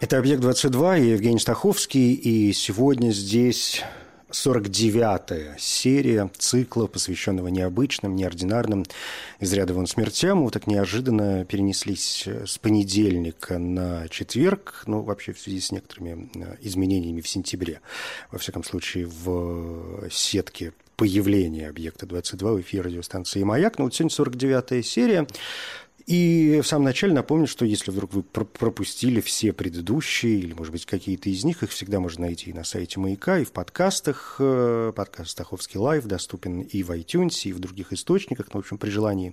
Это «Объект-22» и Евгений Стаховский, и сегодня здесь 49-я серия цикла, посвященного необычным, неординарным, из ряда вон смертям. Мы так неожиданно перенеслись с понедельника на четверг, ну, вообще в связи с некоторыми э, изменениями в сентябре, во всяком случае, в сетке появления объекта 22 в эфире радиостанции «Маяк». Но вот сегодня 49-я серия. И в самом начале напомню, что если вдруг вы пропустили все предыдущие, или, может быть, какие-то из них, их всегда можно найти и на сайте «Маяка», и в подкастах. Э, подкаст «Стаховский Live» доступен и в iTunes, и в других источниках. Ну, в общем, при желании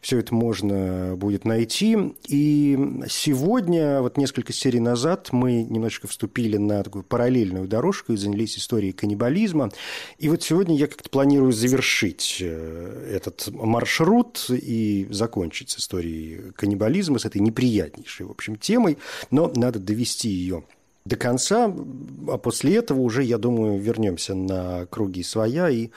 все это можно будет найти. И сегодня, вот несколько серий назад, мы немножечко вступили на такую параллельную дорожку и занялись историей каннибализма. И вот сегодня я как-то планирую завершить э, этот маршрут и закончить с историей каннибализма, с этой неприятнейшей, в общем, темой, но надо довести ее до конца, а после этого уже, я думаю, вернемся на круги своя и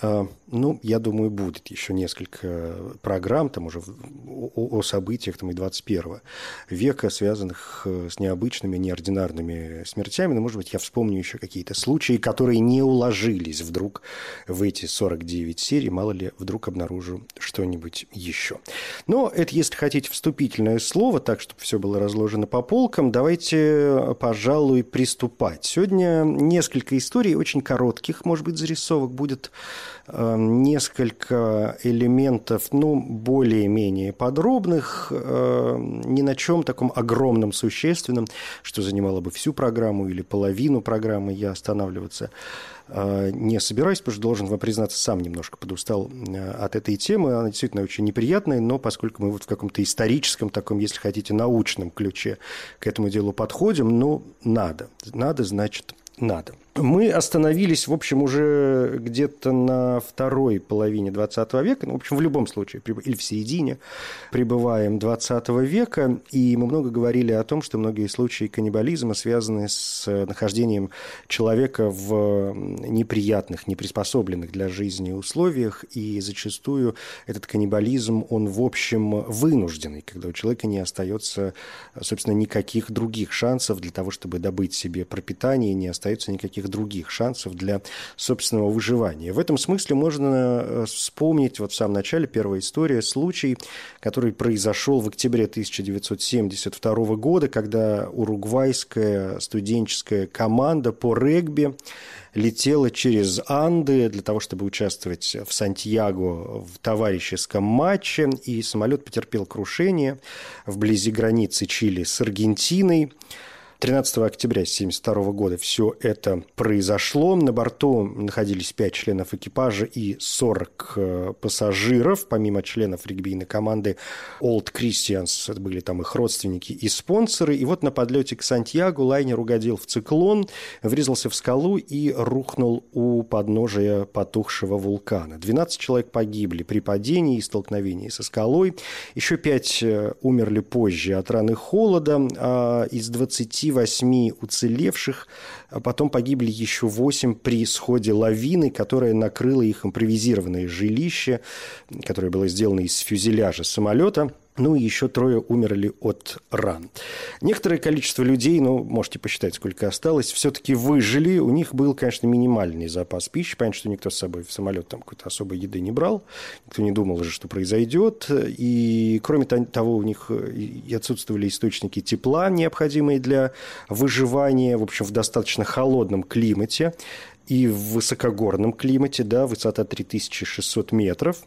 ну, я думаю, будет еще несколько программ там уже о, о событиях там, и 21 века, связанных э, с необычными, неординарными смертями. Но, может быть, я вспомню еще какие-то случаи, которые не уложились вдруг в эти 49 серий. Мало ли, вдруг обнаружу что-нибудь еще. Но это, если хотите, вступительное слово, так, чтобы все было разложено по полкам. Давайте, пожалуй, приступать. Сегодня несколько историй, очень коротких, может быть, зарисовок будет несколько элементов, ну, более-менее подробных, эм, ни на чем таком огромном, существенном, что занимало бы всю программу или половину программы, я останавливаться э, не собираюсь, потому что должен вам признаться, сам немножко подустал э, от этой темы. Она действительно очень неприятная, но поскольку мы вот в каком-то историческом, таком, если хотите, научном ключе к этому делу подходим, ну, надо. Надо, значит, надо. Мы остановились, в общем, уже где-то на второй половине 20 века, ну, в общем, в любом случае, или в середине пребываем 20 века, и мы много говорили о том, что многие случаи каннибализма связаны с нахождением человека в неприятных, неприспособленных для жизни условиях, и зачастую этот каннибализм, он, в общем, вынужденный, когда у человека не остается, собственно, никаких других шансов для того, чтобы добыть себе пропитание, не остается никаких никаких других шансов для собственного выживания. В этом смысле можно э, вспомнить вот в самом начале первая история, случай, который произошел в октябре 1972 года, когда уругвайская студенческая команда по регби летела через Анды для того, чтобы участвовать в Сантьяго в товарищеском матче, и самолет потерпел крушение вблизи границы Чили с Аргентиной. 13 октября 1972 года все это произошло. На борту находились 5 членов экипажа и 40 э, пассажиров, помимо членов регбийной команды Old Christians, это были там их родственники и спонсоры. И вот на подлете к Сантьяго лайнер угодил в циклон, врезался в скалу и рухнул у подножия потухшего вулкана. 12 человек погибли при падении и столкновении со скалой. Еще 5 э, умерли позже от раны холода. А из 20 28 уцелевших, а потом погибли еще 8 при сходе лавины, которая накрыла их импровизированное жилище, которое было сделано из фюзеляжа самолета – ну и еще трое умерли от ран. Некоторое количество людей, ну, можете посчитать, сколько осталось, все-таки выжили. У них был, конечно, минимальный запас пищи. Понятно, что никто с собой в самолет там какой-то особой еды не брал. Никто не думал уже, что произойдет. И, кроме того, у них и отсутствовали источники тепла, необходимые для выживания, в общем, в достаточно холодном климате и в высокогорном климате, да, высота 3600 метров.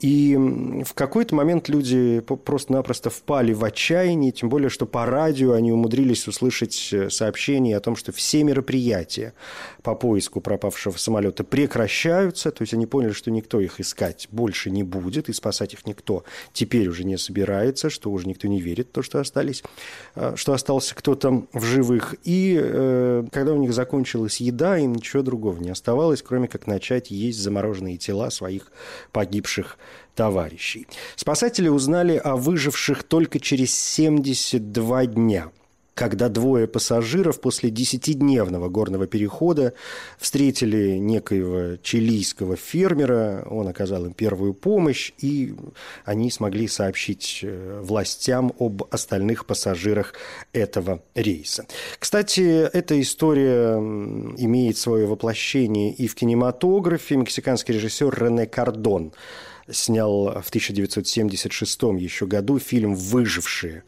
И в какой-то момент люди просто-напросто впали в отчаяние, тем более, что по радио они умудрились услышать э, сообщение о том, что все мероприятия по поиску пропавшего самолета прекращаются, то есть они поняли, что никто их искать больше не будет, и спасать их никто теперь уже не собирается, что уже никто не верит в то, что остались, э, что остался кто-то в живых. И э, когда у них закончилась еда, им ничего другого не оставалось, кроме как начать есть замороженные тела своих погибших товарищей. Спасатели узнали о выживших только через 72 дня когда двое пассажиров после десятидневного горного перехода встретили некоего чилийского фермера, он оказал им первую помощь, и они смогли сообщить э, властям об остальных пассажирах этого рейса. Кстати, эта история имеет свое воплощение и в кинематографе. Мексиканский режиссер Рене Кардон снял в 1976 еще году фильм «Выжившие»,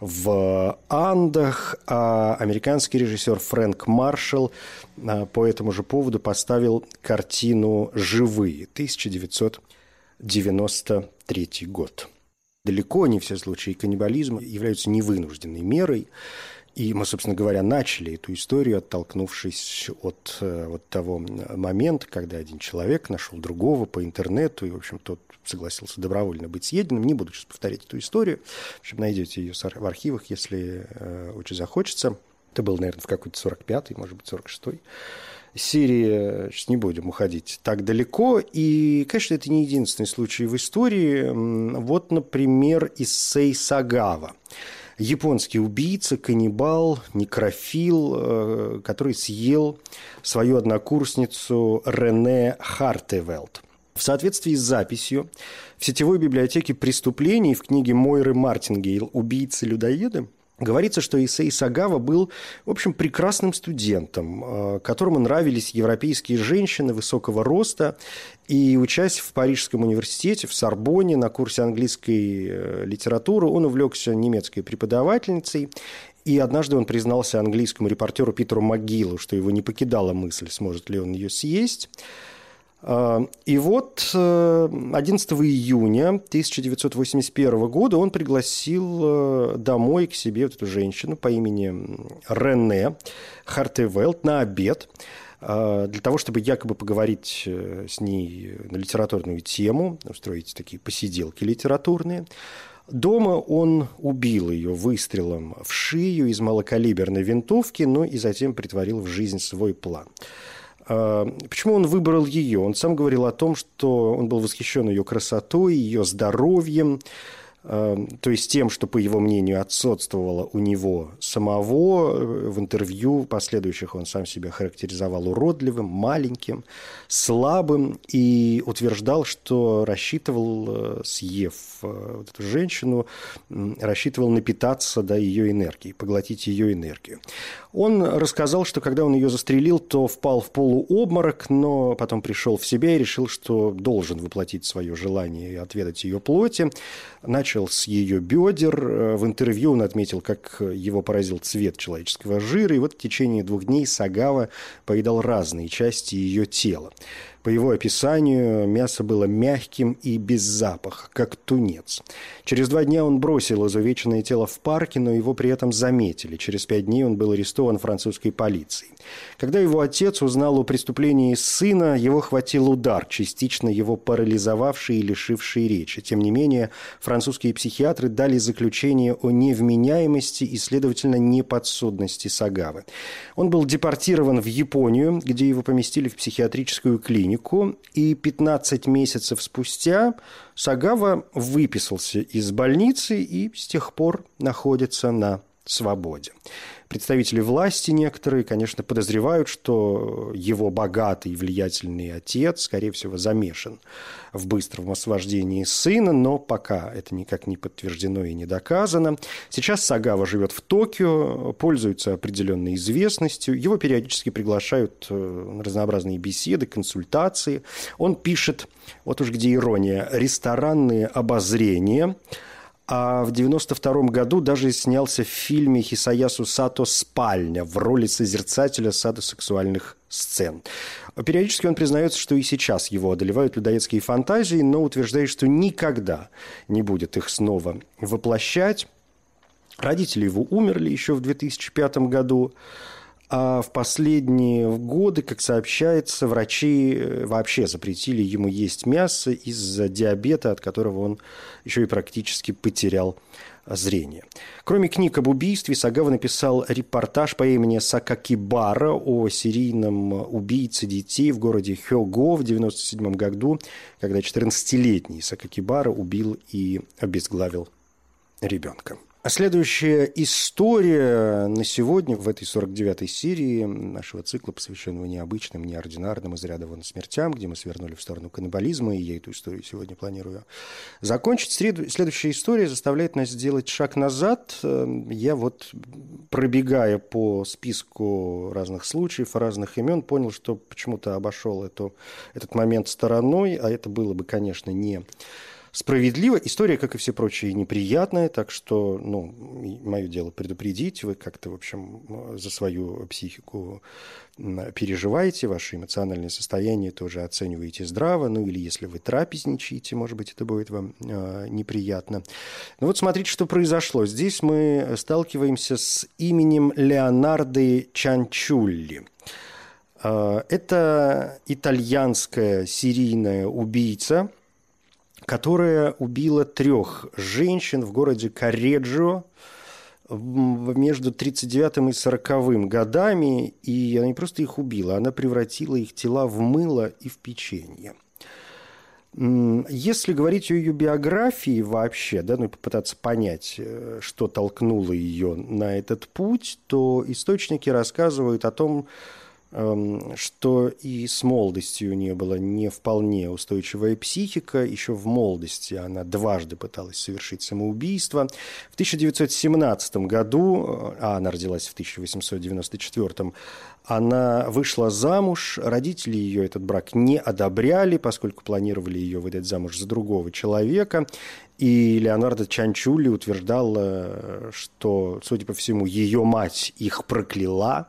в Андах, а американский режиссер Фрэнк Маршалл а, по этому же поводу поставил картину «Живые» 1993 год. Далеко не все случаи каннибализма являются невынужденной мерой. И мы, собственно говоря, начали эту историю, оттолкнувшись от э, вот того момента, когда один человек нашел другого по интернету, и, в общем, тот согласился добровольно быть съеденным. Не буду сейчас повторять эту историю. В общем, найдете ее в архивах, если э, очень захочется. Это был, наверное, в какой-то 45-й, может быть, 46-й серии, сейчас не будем уходить так далеко. И, конечно, это не единственный случай в истории. Вот, например, Иссэй Сагава японский убийца, каннибал, некрофил, э, который съел свою однокурсницу Рене Хартевелт. В соответствии с записью в сетевой библиотеке преступлений в книге Мойры Мартингейл «Убийцы-людоеды» Говорится, что Исей Сагава был, в общем, прекрасным студентом, э, которому нравились европейские женщины высокого роста. И учась в Парижском университете, в Сорбоне, на курсе английской э, литературы, он увлекся немецкой преподавательницей. И однажды он признался английскому репортеру Питеру Могилу, что его не покидала мысль, сможет ли он ее съесть. А, и вот 11 э, июня 1981 года он пригласил э, домой к себе вот эту женщину по имени Рене Хартевелт на обед а, для того, чтобы якобы поговорить э, с ней на литературную тему, устроить такие посиделки литературные. Дома он убил ее выстрелом в шею из малокалиберной винтовки, но и затем претворил в жизнь свой план – почему он выбрал ее? Он сам говорил о том, что он был восхищен ее красотой, ее здоровьем, то есть тем, что, по его мнению, отсутствовало у него самого. Э, в интервью последующих он сам себя характеризовал уродливым, маленьким, слабым и утверждал, что рассчитывал, э, съев э, вот эту женщину, рассчитывал напитаться до ее энергии, поглотить ее энергию. Он рассказал, что когда он ее застрелил, то впал в полуобморок, но потом пришел в себя и решил, что должен воплотить свое желание и отведать ее плоти. Начал с ее бедер. Э, в интервью он отметил, как его поразил цвет человеческого жира. И вот в течение двух дней Сагава поедал разные части ее тела. По его описанию, мясо было мягким и без запаха, как тунец. Через два дня он бросил изувеченное тело в парке, но его при этом заметили. Через пять дней он был арестован французской полицией. Когда его отец узнал о преступлении сына, его хватил удар, частично его парализовавший и лишивший речи. Тем не менее, французские психиатры дали заключение о невменяемости и, следовательно, неподсудности Сагавы. Он был депортирован в Японию, где его поместили в психиатрическую клинику клинику, и 15 месяцев спустя Сагава выписался из больницы и с тех пор находится на свободе. Представители власти некоторые, конечно, подозревают, что его богатый и влиятельный отец, скорее всего, замешан в быстром освобождении сына, но пока это никак не подтверждено и не доказано. Сейчас Сагава живет в Токио, пользуется определенной известностью. Его периодически приглашают э, на разнообразные беседы, консультации. Он пишет, вот уж где ирония, ресторанные обозрения – а в 92 году даже снялся в фильме Хисаясу Сато «Спальня» в роли созерцателя садосексуальных сцен. Периодически он признается, что и сейчас его одолевают людоедские фантазии, но утверждает, что никогда не будет их снова воплощать. Родители его умерли еще в 2005 году. А в последние годы, как сообщается, врачи э, вообще запретили ему есть мясо из-за диабета, от которого он еще и практически потерял зрение. Кроме книг об убийстве, Сагава написал репортаж по имени Сакакибара о серийном убийце детей в городе Хёго в 1997 году, когда 14-летний Сакакибара убил и обезглавил ребенка. А следующая история на сегодня в этой 49-й серии нашего цикла, посвященного необычным, неординарным из ряда вон смертям, где мы свернули в сторону каннибализма, и я эту историю сегодня планирую закончить. Следующая история заставляет нас сделать шаг назад. Я вот, пробегая по списку разных случаев, разных имен, понял, что почему-то обошел эту, этот момент стороной, а это было бы, конечно, не справедливо. История, как и все прочие, неприятная, так что, ну, мое дело предупредить. Вы как-то, в общем, за свою психику переживаете, ваше эмоциональное состояние тоже оцениваете здраво. Ну, или если вы трапезничаете, может быть, это будет вам э, неприятно. Ну, вот смотрите, что произошло. Здесь мы сталкиваемся с именем Леонардо Чанчулли. Это итальянская серийная убийца – которая убила трех женщин в городе Кареджо между 39 и 40 годами, и она не просто их убила, она превратила их тела в мыло и в печенье. Если говорить о ее биографии вообще, да, ну и попытаться понять, э, что толкнуло ее на этот путь, то источники рассказывают о том, что и с молодостью у нее была не вполне устойчивая психика. Еще в молодости она дважды пыталась совершить самоубийство. В 1917 году, э, а она родилась в 1894, она вышла замуж. Родители ее этот брак не одобряли, поскольку планировали ее выдать замуж за другого человека. И Леонардо Чанчули утверждал, что, судя по всему, ее мать их прокляла,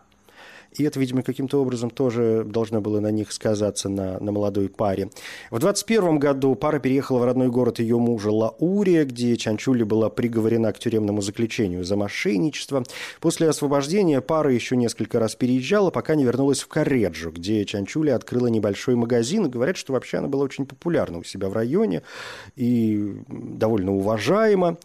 и это, видимо, каким-то образом тоже должно было на них сказаться, на, на молодой паре. В 21 году пара переехала в родной город ее мужа Лаурия, где Чанчули была приговорена к тюремному заключению за мошенничество. После освобождения пара еще несколько раз переезжала, пока не вернулась в Кареджо, где Чанчули открыла небольшой магазин. Говорят, что вообще она была очень популярна у себя в районе и довольно уважаема.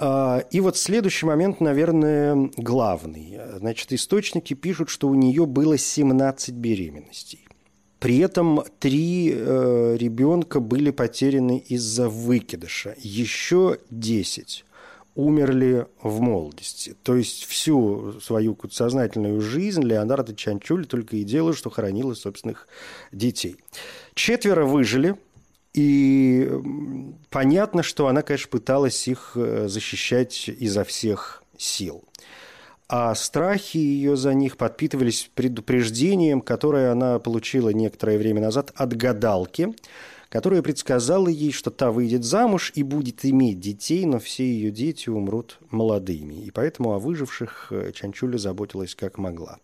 А, и вот следующий момент, наверное, главный. Значит, источники пишут, что у нее было 17 беременностей. При этом три э, ребенка были потеряны из-за выкидыша. Еще 10 умерли в молодости. То есть всю свою сознательную жизнь Леонардо Чанчули только и делал, что хоронил собственных детей. Четверо выжили – и понятно, что она, конечно, пыталась их э, защищать изо всех сил. А страхи ее за них подпитывались предупреждением, которое она получила некоторое время назад от гадалки, которая предсказала ей, что та выйдет замуж и будет иметь детей, но все ее дети умрут молодыми. И поэтому о выживших э, Чанчуля заботилась как могла.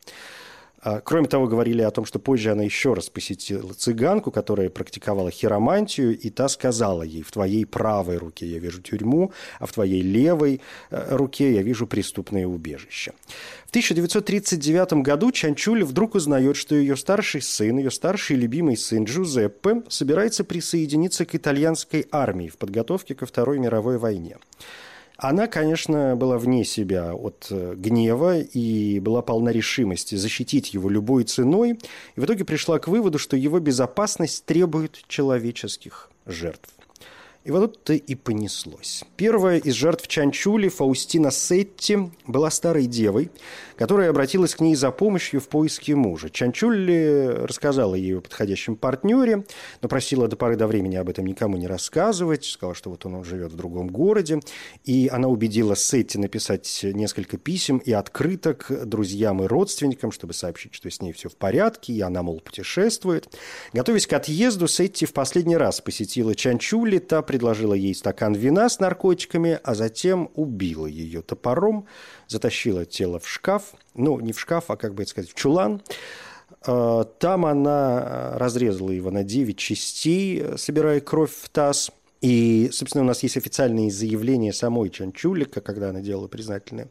А, кроме того, говорили о том, что позже она еще раз посетила цыганку, которая практиковала хиромантию, и та сказала ей, в твоей правой руке я вижу тюрьму, а в твоей левой э, руке я вижу преступное убежище. В 1939 году Чанчули вдруг узнает, что ее старший сын, ее старший любимый сын Джузеппе собирается присоединиться к итальянской армии в подготовке ко Второй мировой войне. Она, конечно, была вне себя от э, гнева и была полна решимости защитить его любой ценой, и в итоге пришла к выводу, что его безопасность требует человеческих жертв. И вот тут-то и понеслось. Первая из жертв Чанчули, Фаустина Сетти, была старой девой, которая обратилась к ней за помощью в поиске мужа. Чанчули рассказала ей о подходящем партнере, но просила до поры до времени об этом никому не рассказывать, сказала, что вот он живет в другом городе, и она убедила Сетти написать несколько писем и открыток друзьям и родственникам, чтобы сообщить, что с ней все в порядке, и она, мол, путешествует. Готовясь к отъезду, Сетти в последний раз посетила Чанчули, та предложила ей стакан вина с наркотиками, а затем убила ее топором, затащила тело в шкаф, ну, не в шкаф, а, как бы это сказать, в чулан. А, там она разрезала его на 9 частей, собирая кровь в таз – и, собственно, у нас есть официальные заявления самой Чанчулика, когда она делала признательные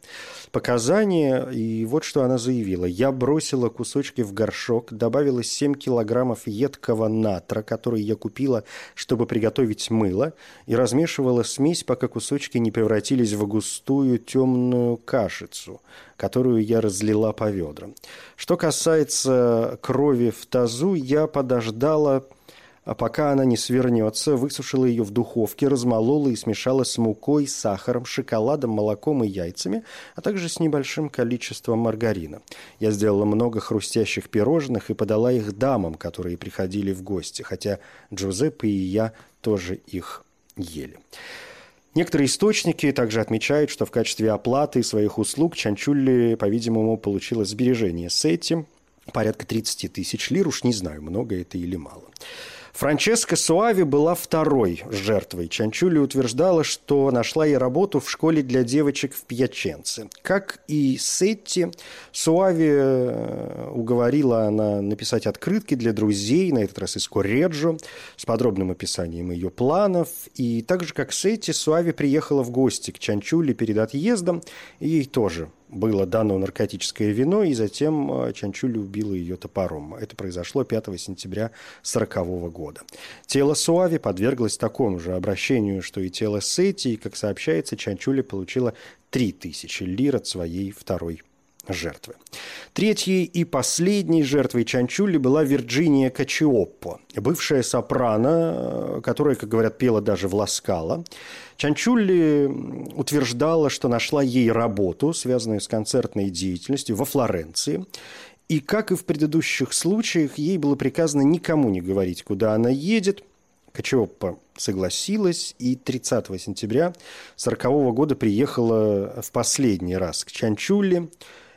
показания. И вот что она заявила. «Я бросила кусочки в горшок, добавила 7 килограммов едкого натра, который я купила, чтобы приготовить мыло, и размешивала смесь, пока кусочки не превратились в густую темную кашицу, которую я разлила по ведрам. Что касается крови в тазу, я подождала а пока она не свернется, высушила ее в духовке, размолола и смешала с мукой, сахаром, шоколадом, молоком и яйцами, а также с небольшим количеством маргарина. Я сделала много хрустящих пирожных и подала их дамам, которые приходили в гости, хотя Джузеппе и я тоже их ели. Некоторые источники также отмечают, что в качестве оплаты своих услуг Чанчулли, по-видимому, получила сбережение с этим порядка 30 тысяч лир, уж не знаю, много это или мало. Франческа Суави была второй жертвой. Чанчули утверждала, что нашла ей работу в школе для девочек в Пьяченце. Как и Сетти, Суави э, уговорила она написать открытки для друзей, на этот раз из Кореджо, с подробным описанием ее планов. И так же, как Сетти, Суави приехала в гости к Чанчули перед отъездом, и ей тоже было дано наркотическое вино, и затем э, Чанчули убила ее топором. Это произошло 5 сентября 1940 года. Тело Суави подверглось такому же обращению, что и тело Сети, и, как сообщается, Чанчули получила 3000 лир от своей второй жертвы. Третьей и последней жертвой Чанчули была Вирджиния Качиоппо, бывшая сопрано, которая, как говорят, пела даже в Ласкало. Чанчули утверждала, что нашла ей работу, связанную с концертной деятельностью во Флоренции, и, как и в предыдущих случаях, ей было приказано никому не говорить, куда она едет. Качиоппо согласилась и 30 сентября 1940 года приехала в последний раз к Чанчулли,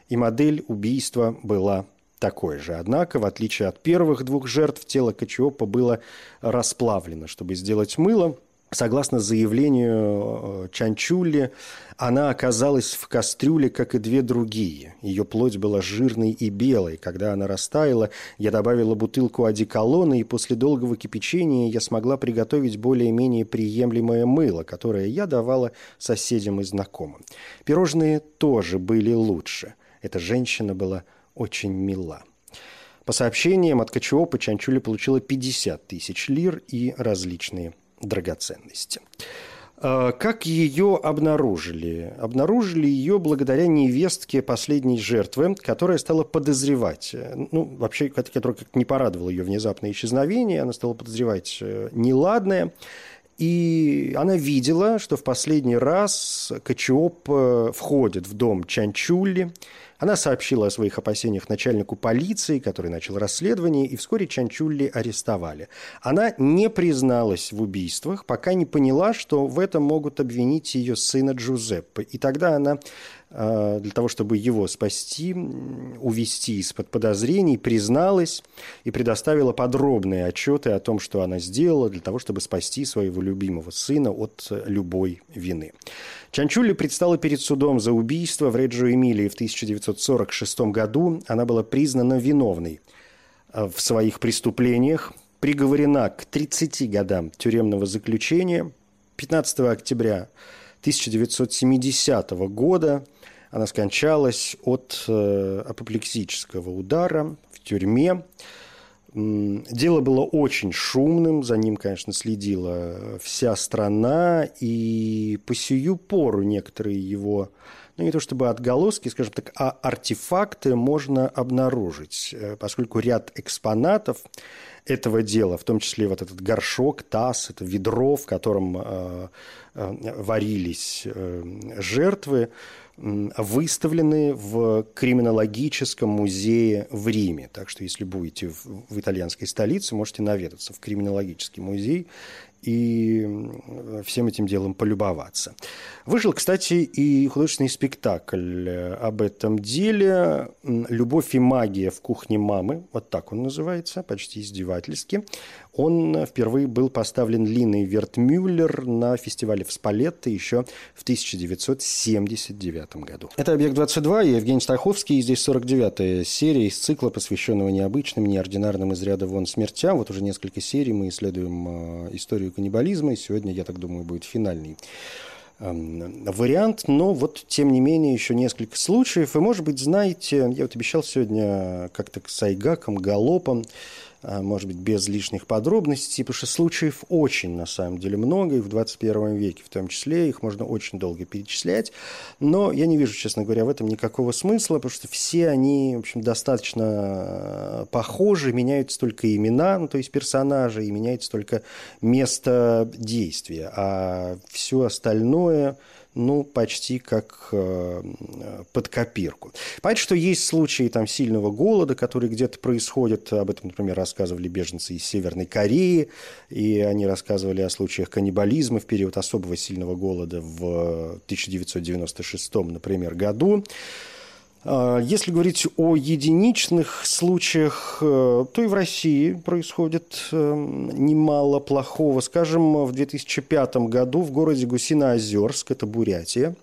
и модель убийства была такой же. Однако, в отличие от первых двух жертв, тело Качиопа было расплавлено, чтобы сделать мыло. Согласно заявлению э, Чанчули, она оказалась в кастрюле, как и две другие. Ее плоть была жирной и белой. Когда она растаяла, я добавила бутылку одеколона, и после долгого кипячения я смогла приготовить более-менее приемлемое мыло, которое я давала соседям и знакомым. Пирожные тоже были лучше – эта женщина была очень мила. По сообщениям от Качиопа Чанчули получила 50 тысяч лир и различные драгоценности. А, как ее обнаружили? Обнаружили ее благодаря невестке последней жертвы, которая стала подозревать, ну, вообще, которая как не порадовала ее внезапное исчезновение, она стала подозревать э, неладное, и она видела, что в последний раз Качиоп э, входит в дом Чанчули, она сообщила о своих опасениях начальнику полиции, который начал расследование, и вскоре Чанчулли арестовали. Она не призналась в убийствах, пока не поняла, что в этом могут обвинить ее сына Джузеппе. И тогда она Э, для того, чтобы его спасти, увести из-под подозрений, призналась и предоставила подробные отчеты о том, что она сделала для того, чтобы спасти своего любимого сына от любой вины. Чанчули предстала перед судом за убийство в Реджо Эмилии в 1946 году. Она была признана виновной э, в своих преступлениях, приговорена к 30 годам тюремного заключения 15 октября 1970 года она скончалась от э, апоплексического удара в тюрьме. Дело было очень шумным, за ним, конечно, следила вся страна, и по сию пору некоторые его, ну не то чтобы отголоски, скажем так, а артефакты можно обнаружить, э, поскольку ряд экспонатов этого дела, в том числе вот этот горшок, таз, это ведро, в котором э, э, варились э, жертвы, выставлены в криминологическом музее в Риме. Так что, если будете в, итальянской столице, можете наведаться в криминологический музей и всем этим делом полюбоваться. Вышел, кстати, и художественный спектакль об этом деле «Любовь и магия в кухне мамы». Вот так он называется, почти издевательски. Он впервые был поставлен Линой Вертмюллер на фестивале в Спалетто еще в 1979 году. Это «Объект-22» и Евгений Стаховский. И здесь 49-я серия из цикла, посвященного необычным, неординарным из ряда вон смертям. Вот уже несколько серий мы исследуем э, историю каннибализма. И сегодня, я так думаю, будет финальный эм, вариант, но вот, тем не менее, еще несколько случаев. И, может быть, знаете, я вот обещал сегодня как-то с Айгаком, галопом, а, может быть, без лишних подробностей, потому что случаев очень, на самом деле, много, и в 21 веке в том числе, их можно очень долго перечислять, но я не вижу, честно говоря, в этом никакого смысла, потому что все они, в общем, достаточно а, похожи, меняются только имена, ну, то есть персонажи, и меняется только место действия, а все остальное – ну, почти как э, под копирку. Понятно, что есть случаи там сильного голода, который где-то происходит. Об этом, например, рассказывали беженцы из Северной Кореи, и они рассказывали о случаях каннибализма в период особого сильного голода в 1996, например, году. А, если говорить о единичных случаях, э, то и в России происходит э, немало плохого. Скажем, в 2005 году в городе Гусиноозерск, это Бурятия,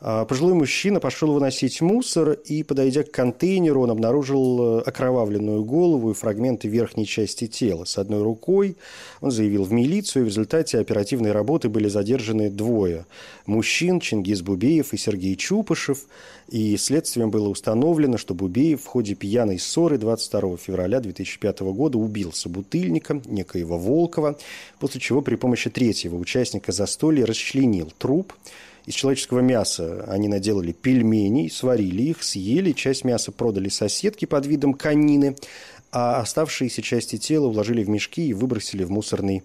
пожилой мужчина пошел выносить мусор, и, подойдя к контейнеру, он обнаружил э, окровавленную голову и фрагменты верхней части тела. С одной рукой он заявил в милицию, и в результате оперативной работы были задержаны двое мужчин, Чингис Бубеев и Сергей Чупышев, и следствием было установлено, что Бубеев в ходе пьяной ссоры 22 февраля 2005 года убил собутыльника, некоего Волкова, после чего при помощи третьего участника застолья расчленил труп – из человеческого мяса они наделали пельменей, сварили их, съели, часть мяса продали соседке под видом конины, а оставшиеся части тела уложили в мешки и выбросили в мусорный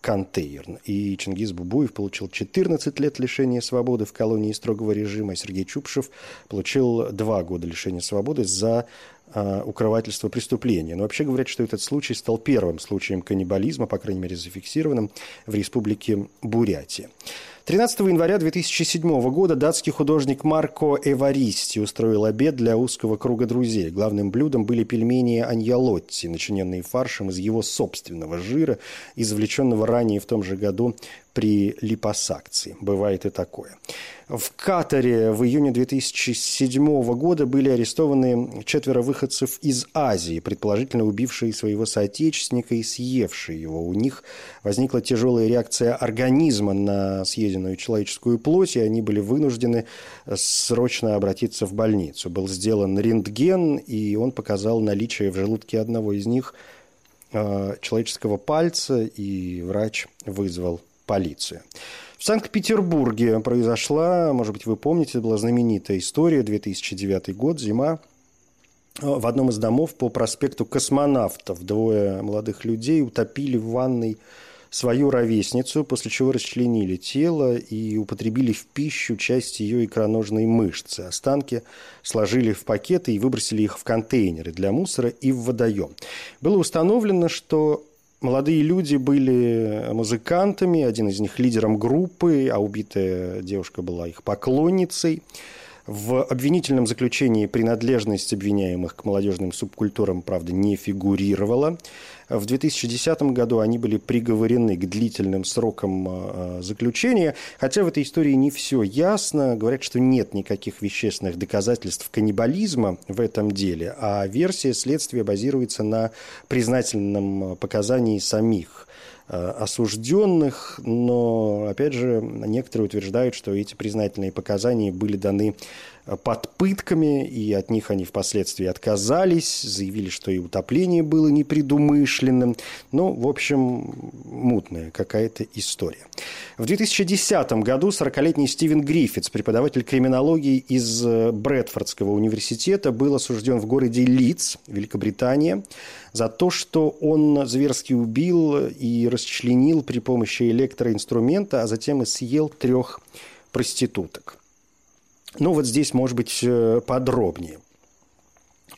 контейнер. И Чингис Бубуев получил 14 лет лишения свободы в колонии строгого режима, а Сергей Чупшев получил 2 года лишения свободы за э, укрывательство преступления. Но вообще говорят, что этот случай стал первым случаем каннибализма, по крайней мере зафиксированным, в республике Бурятия. 13 января 2007 года датский художник Марко Эваристи устроил обед для узкого круга друзей. Главным блюдом были пельмени аньялотти, начиненные фаршем из его собственного жира, извлеченного ранее в том же году при липосакции. Бывает и такое. В Катаре в июне 2007 года были арестованы четверо выходцев из Азии, предположительно убившие своего соотечественника и съевшие его. У них возникла тяжелая реакция организма на съеденную человеческую плоть, и они были вынуждены срочно обратиться в больницу. Был сделан рентген, и он показал наличие в желудке одного из них э, человеческого пальца, и врач вызвал полицию. В Санкт-Петербурге произошла, может быть, вы помните, это была знаменитая история, 2009 год, зима. В одном из домов по проспекту Космонавтов двое молодых людей утопили в ванной свою ровесницу, после чего расчленили тело и употребили в пищу часть ее икроножной мышцы. Останки сложили в пакеты и выбросили их в контейнеры для мусора и в водоем. Было установлено, что Молодые люди были музыкантами, один из них лидером группы, а убитая девушка была их поклонницей. В обвинительном заключении принадлежность обвиняемых к молодежным субкультурам, правда, не фигурировала. В 2010 году они были приговорены к длительным срокам а, заключения, хотя в этой истории не все ясно. Говорят, что нет никаких вещественных доказательств каннибализма в этом деле, а версия следствия базируется на признательном показании самих осужденных, но, опять же, некоторые утверждают, что эти признательные показания были даны э, под пытками, и от них они впоследствии отказались, заявили, что и утопление было непредумышленным. Ну, в общем, мутная какая-то история. В 2010 году 40-летний Стивен Гриффитс, преподаватель криминологии из э, Брэдфордского университета, был осужден в городе Лидс, Великобритания, за то, что он зверски убил и расчленил при помощи электроинструмента, а затем и съел трех проституток. Ну, вот здесь, может быть, э, подробнее.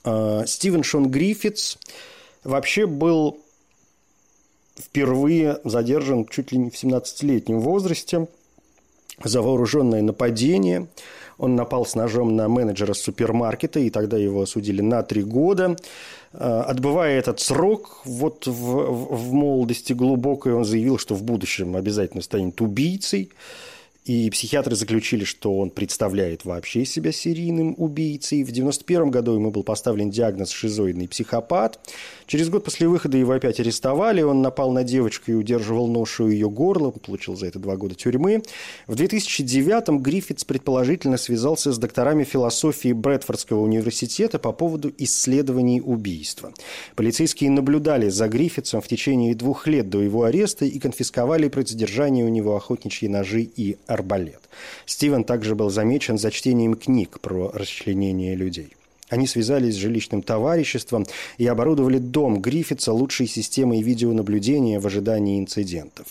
А, Стивен Шон Гриффитс вообще был впервые задержан чуть ли не в 17-летнем возрасте за вооруженное нападение. Он напал с ножом на менеджера супермаркета, и тогда его осудили на три года. Э, отбывая этот срок, вот в, в молодости глубокой он заявил, что в будущем обязательно станет убийцей. И психиатры заключили, что он представляет вообще себя серийным убийцей. В 1991 году ему был поставлен диагноз шизоидный психопат. Через год после выхода его опять арестовали. Он напал на девочку и удерживал нож у ее горла. Получил за это два года тюрьмы. В 2009-м Гриффитс предположительно связался с докторами философии Брэдфордского университета по поводу исследований убийства. Полицейские наблюдали за Гриффитсом в течение двух лет до его ареста и конфисковали при задержании у него охотничьи ножи и арбалет. Стивен также был замечен за чтением книг про расчленение людей. Они связались с жилищным товариществом и оборудовали дом Гриффитса лучшей системой видеонаблюдения в ожидании инцидентов.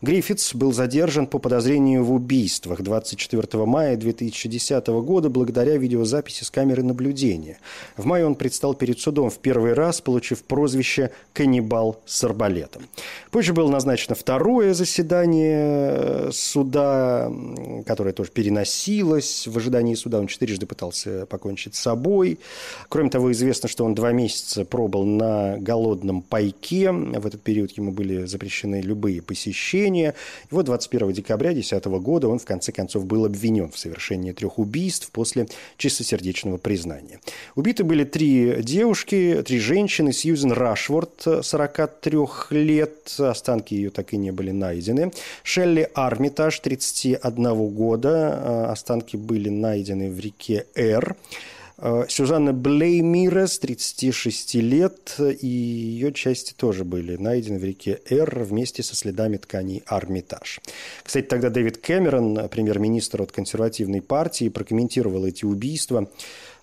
Гриффитс был задержан по подозрению в убийствах 24 мая 2010 года благодаря видеозаписи с камеры наблюдения. В мае он предстал перед судом в первый раз, получив прозвище «каннибал с арбалетом». Позже было назначено второе заседание суда, которое тоже переносилось. В ожидании суда он четырежды пытался покончить с собой. Кроме того, известно, что он два месяца пробыл на голодном пайке. В этот период ему были запрещены любые посещения. И вот 21 декабря 2010 года он, в конце концов, был обвинен в совершении трех убийств после чистосердечного признания. Убиты были три девушки, три женщины. Сьюзен Рашворд, 43 лет, останки ее так и не были найдены. Шелли Армитаж, 31 года, останки были найдены в реке Эр. Э, Сюзанна Блеймирес, 36 лет, и ее части тоже были найдены в реке Эр вместе со следами тканей Армитаж. Кстати, тогда Дэвид Кэмерон, премьер-министр от консервативной партии, прокомментировал эти убийства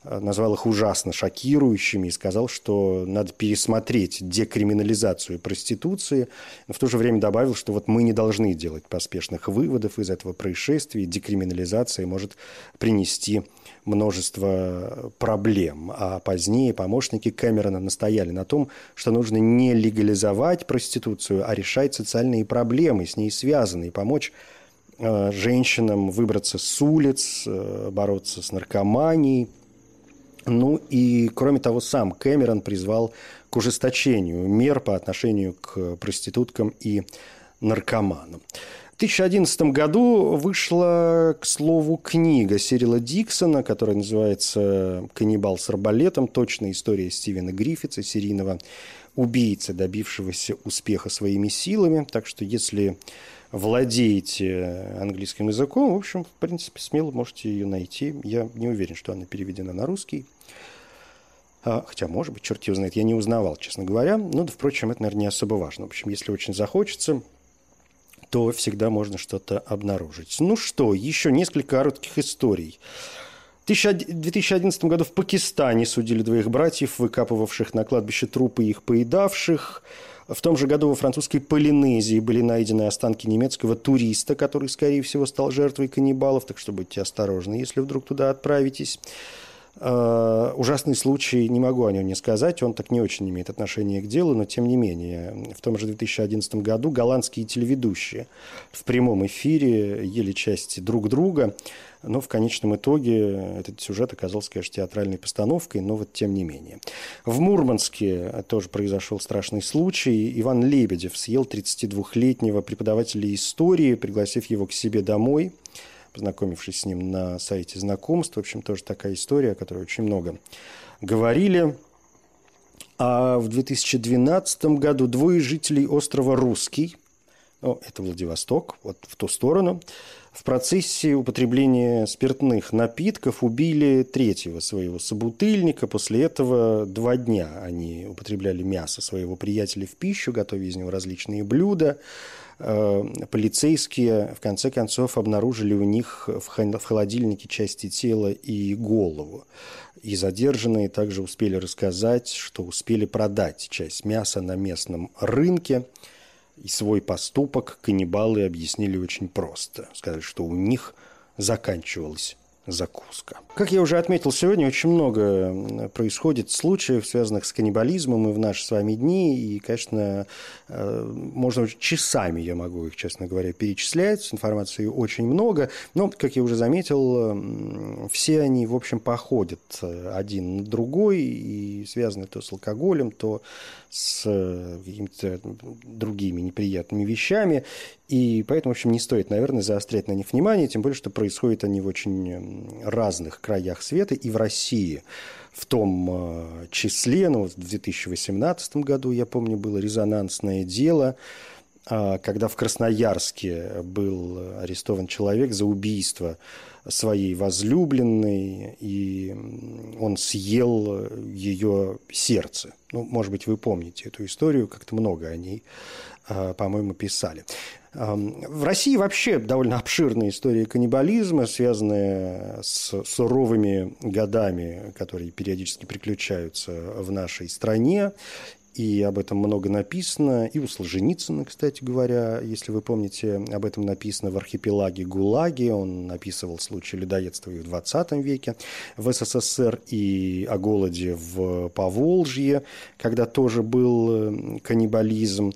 назвал их ужасно шокирующими и сказал, что надо пересмотреть декриминализацию проституции, но в то же время добавил, что вот мы не должны делать поспешных выводов из этого происшествия, декриминализация может принести множество проблем. А позднее помощники Кэмерона настояли на том, что нужно не легализовать проституцию, а решать социальные проблемы, с ней связанные, помочь э, женщинам выбраться с улиц, э, бороться с наркоманией. Ну и, кроме того, сам Кэмерон призвал к ужесточению мер по отношению к проституткам и наркоманам. 2011 году вышла, к слову, книга Сирила Диксона, которая называется «Каннибал с арбалетом. Точная история Стивена Гриффитса, серийного убийцы, добившегося успеха своими силами». Так что, если владеете английским языком, в общем, в принципе, смело можете ее найти. Я не уверен, что она переведена на русский. А, хотя, может быть, черт его знает, я не узнавал, честно говоря. Ну, да, впрочем, это, наверное, не особо важно. В общем, если очень захочется, то всегда можно что-то обнаружить. Ну что, еще несколько коротких историй. В 2011 году в Пакистане судили двоих братьев, выкапывавших на кладбище трупы их поедавших. В том же году во французской Полинезии были найдены останки немецкого туриста, который, скорее всего, стал жертвой каннибалов, так что будьте осторожны, если вдруг туда отправитесь. Э, ужасный случай, не могу о нем не сказать, он так не очень имеет отношения к делу, но тем не менее. В том же 2011 году голландские телеведущие в прямом эфире ели части друг друга, но в конечном итоге этот сюжет оказался, конечно, театральной постановкой, но вот тем не менее. В Мурманске тоже произошел страшный случай. Иван Лебедев съел 32-летнего преподавателя истории, пригласив его к себе домой – познакомившись с ним на сайте знакомств. В общем, тоже такая история, о которой очень много говорили. А в 2012 году двое жителей острова Русский, ну, это Владивосток, вот в ту сторону, в процессе употребления спиртных напитков убили третьего своего собутыльника. После этого два дня они употребляли мясо своего приятеля в пищу, готовя из него различные блюда. Э, полицейские в конце концов обнаружили у них в холодильнике части тела и голову. И задержанные также успели рассказать, что успели продать часть мяса на местном рынке. И свой поступок каннибалы объяснили очень просто. Сказали, что у них заканчивалось закуска. Как я уже отметил сегодня, очень много происходит случаев, связанных с каннибализмом и в наши с вами дни. И, конечно, э, можно часами, я могу их, честно говоря, перечислять. Информации очень много. Но, как я уже заметил, все они, в общем, походят э, один на другой и связаны то с алкоголем, то с э, какими-то другими неприятными вещами. И поэтому, в общем, не стоит, наверное, заострять на них внимание, тем более, что происходят они в очень разных краях света и в России. В том э, числе, ну, в 2018 году, я помню, было резонансное дело, а, когда в Красноярске был арестован человек за убийство своей возлюбленной, и он съел ее сердце. Ну, может быть, вы помните эту историю, как-то много о ней, по-моему, писали. В России вообще довольно обширная история каннибализма, связанная с суровыми годами, которые периодически приключаются в нашей стране и об этом много написано, и у Солженицына, кстати говоря, если вы помните, об этом написано в архипелаге ГУЛАГи, он описывал случай людоедства и в 20 веке в СССР, и о голоде в Поволжье, когда тоже был э, каннибализм.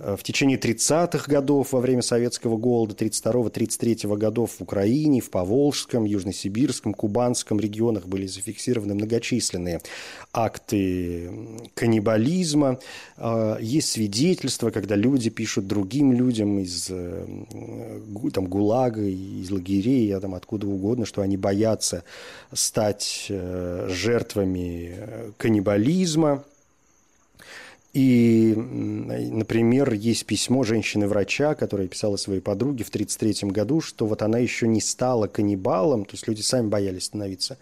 Э, в течение 30-х годов, во время советского голода 32-33 годов в Украине, в Поволжском, Южносибирском, Кубанском регионах были зафиксированы многочисленные акты каннибализма. Э, есть свидетельства, когда люди пишут другим людям из э, там, ГУЛАГа, из лагерей, я там откуда угодно, что они боятся стать жертвами каннибализма. И, например, есть письмо женщины-врача, которая писала своей подруге в 1933 году, что вот она еще не стала каннибалом, то есть люди сами боялись становиться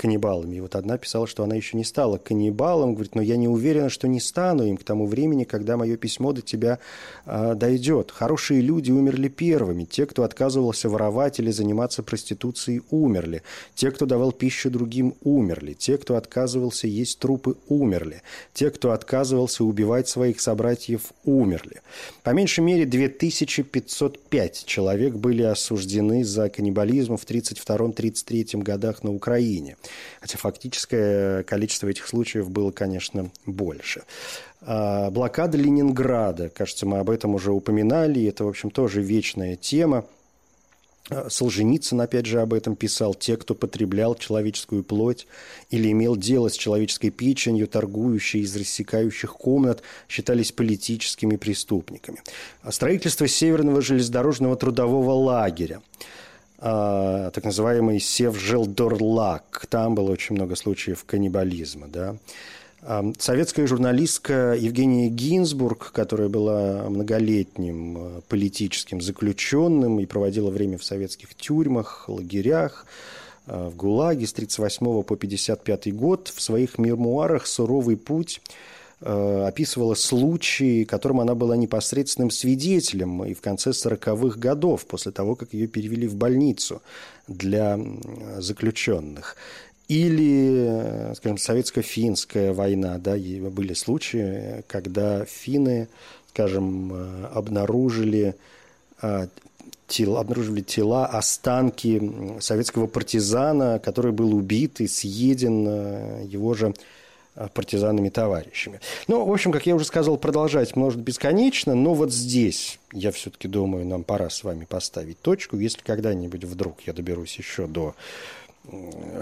каннибалами. И вот одна писала, что она еще не стала каннибалом, говорит, но я не уверена, что не стану им к тому времени, когда мое письмо до тебя э, дойдет. Хорошие люди умерли первыми. Те, кто отказывался воровать или заниматься проституцией, умерли. Те, кто давал пищу другим, умерли. Те, кто отказывался есть трупы, умерли. Те, кто отказывался убивать своих собратьев, умерли. По меньшей мере 2505 человек были осуждены за каннибализм в 1932-1933 годах на Украине. Хотя фактическое количество этих случаев было, конечно, больше. А, блокада Ленинграда, кажется, мы об этом уже упоминали, это, в общем, тоже вечная тема. А, Солженицын, опять же, об этом писал. Те, кто потреблял человеческую плоть или имел дело с человеческой печенью, торгующие из рассекающих комнат, считались политическими преступниками. А строительство Северного железнодорожного трудового лагеря – а, так называемый Севжелдорлак. Там было очень много случаев каннибализма. Да? А, советская журналистка Евгения Гинзбург, которая была многолетним а, политическим заключенным и проводила время в советских тюрьмах, лагерях, в ГУЛАГе с 1938 по 1955 год, в своих мемуарах «Суровый путь» описывала случаи, которым она была непосредственным свидетелем и в конце 40-х годов, после того, как ее перевели в больницу для заключенных. Или, скажем, советско-финская война, да, были случаи, когда финны, скажем, э, обнаружили э, тела, обнаружили тела, останки советского партизана, который был убит и съеден его же Э, партизанами-товарищами. Ну, в общем, как я уже сказал, продолжать может бесконечно, но вот здесь я все-таки думаю, нам пора с вами поставить точку. Если когда-нибудь вдруг я доберусь еще до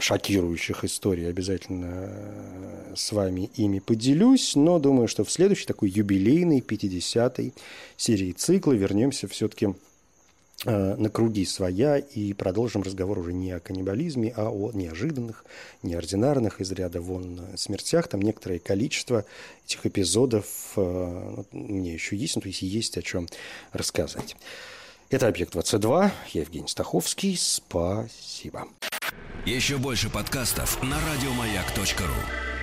шокирующих историй, обязательно э, с вами ими поделюсь, но думаю, что в следующей такой юбилейной 50-й серии цикла вернемся все-таки Э, на круги своя и продолжим разговор уже не о каннибализме, а о неожиданных, неординарных из ряда вон смертях. Там некоторое количество этих эпизодов э, мне еще есть, ну, то есть есть о чем рассказать. Это «Объект-22». Я Евгений Стаховский. Спасибо. Еще больше подкастов на радиомаяк.ру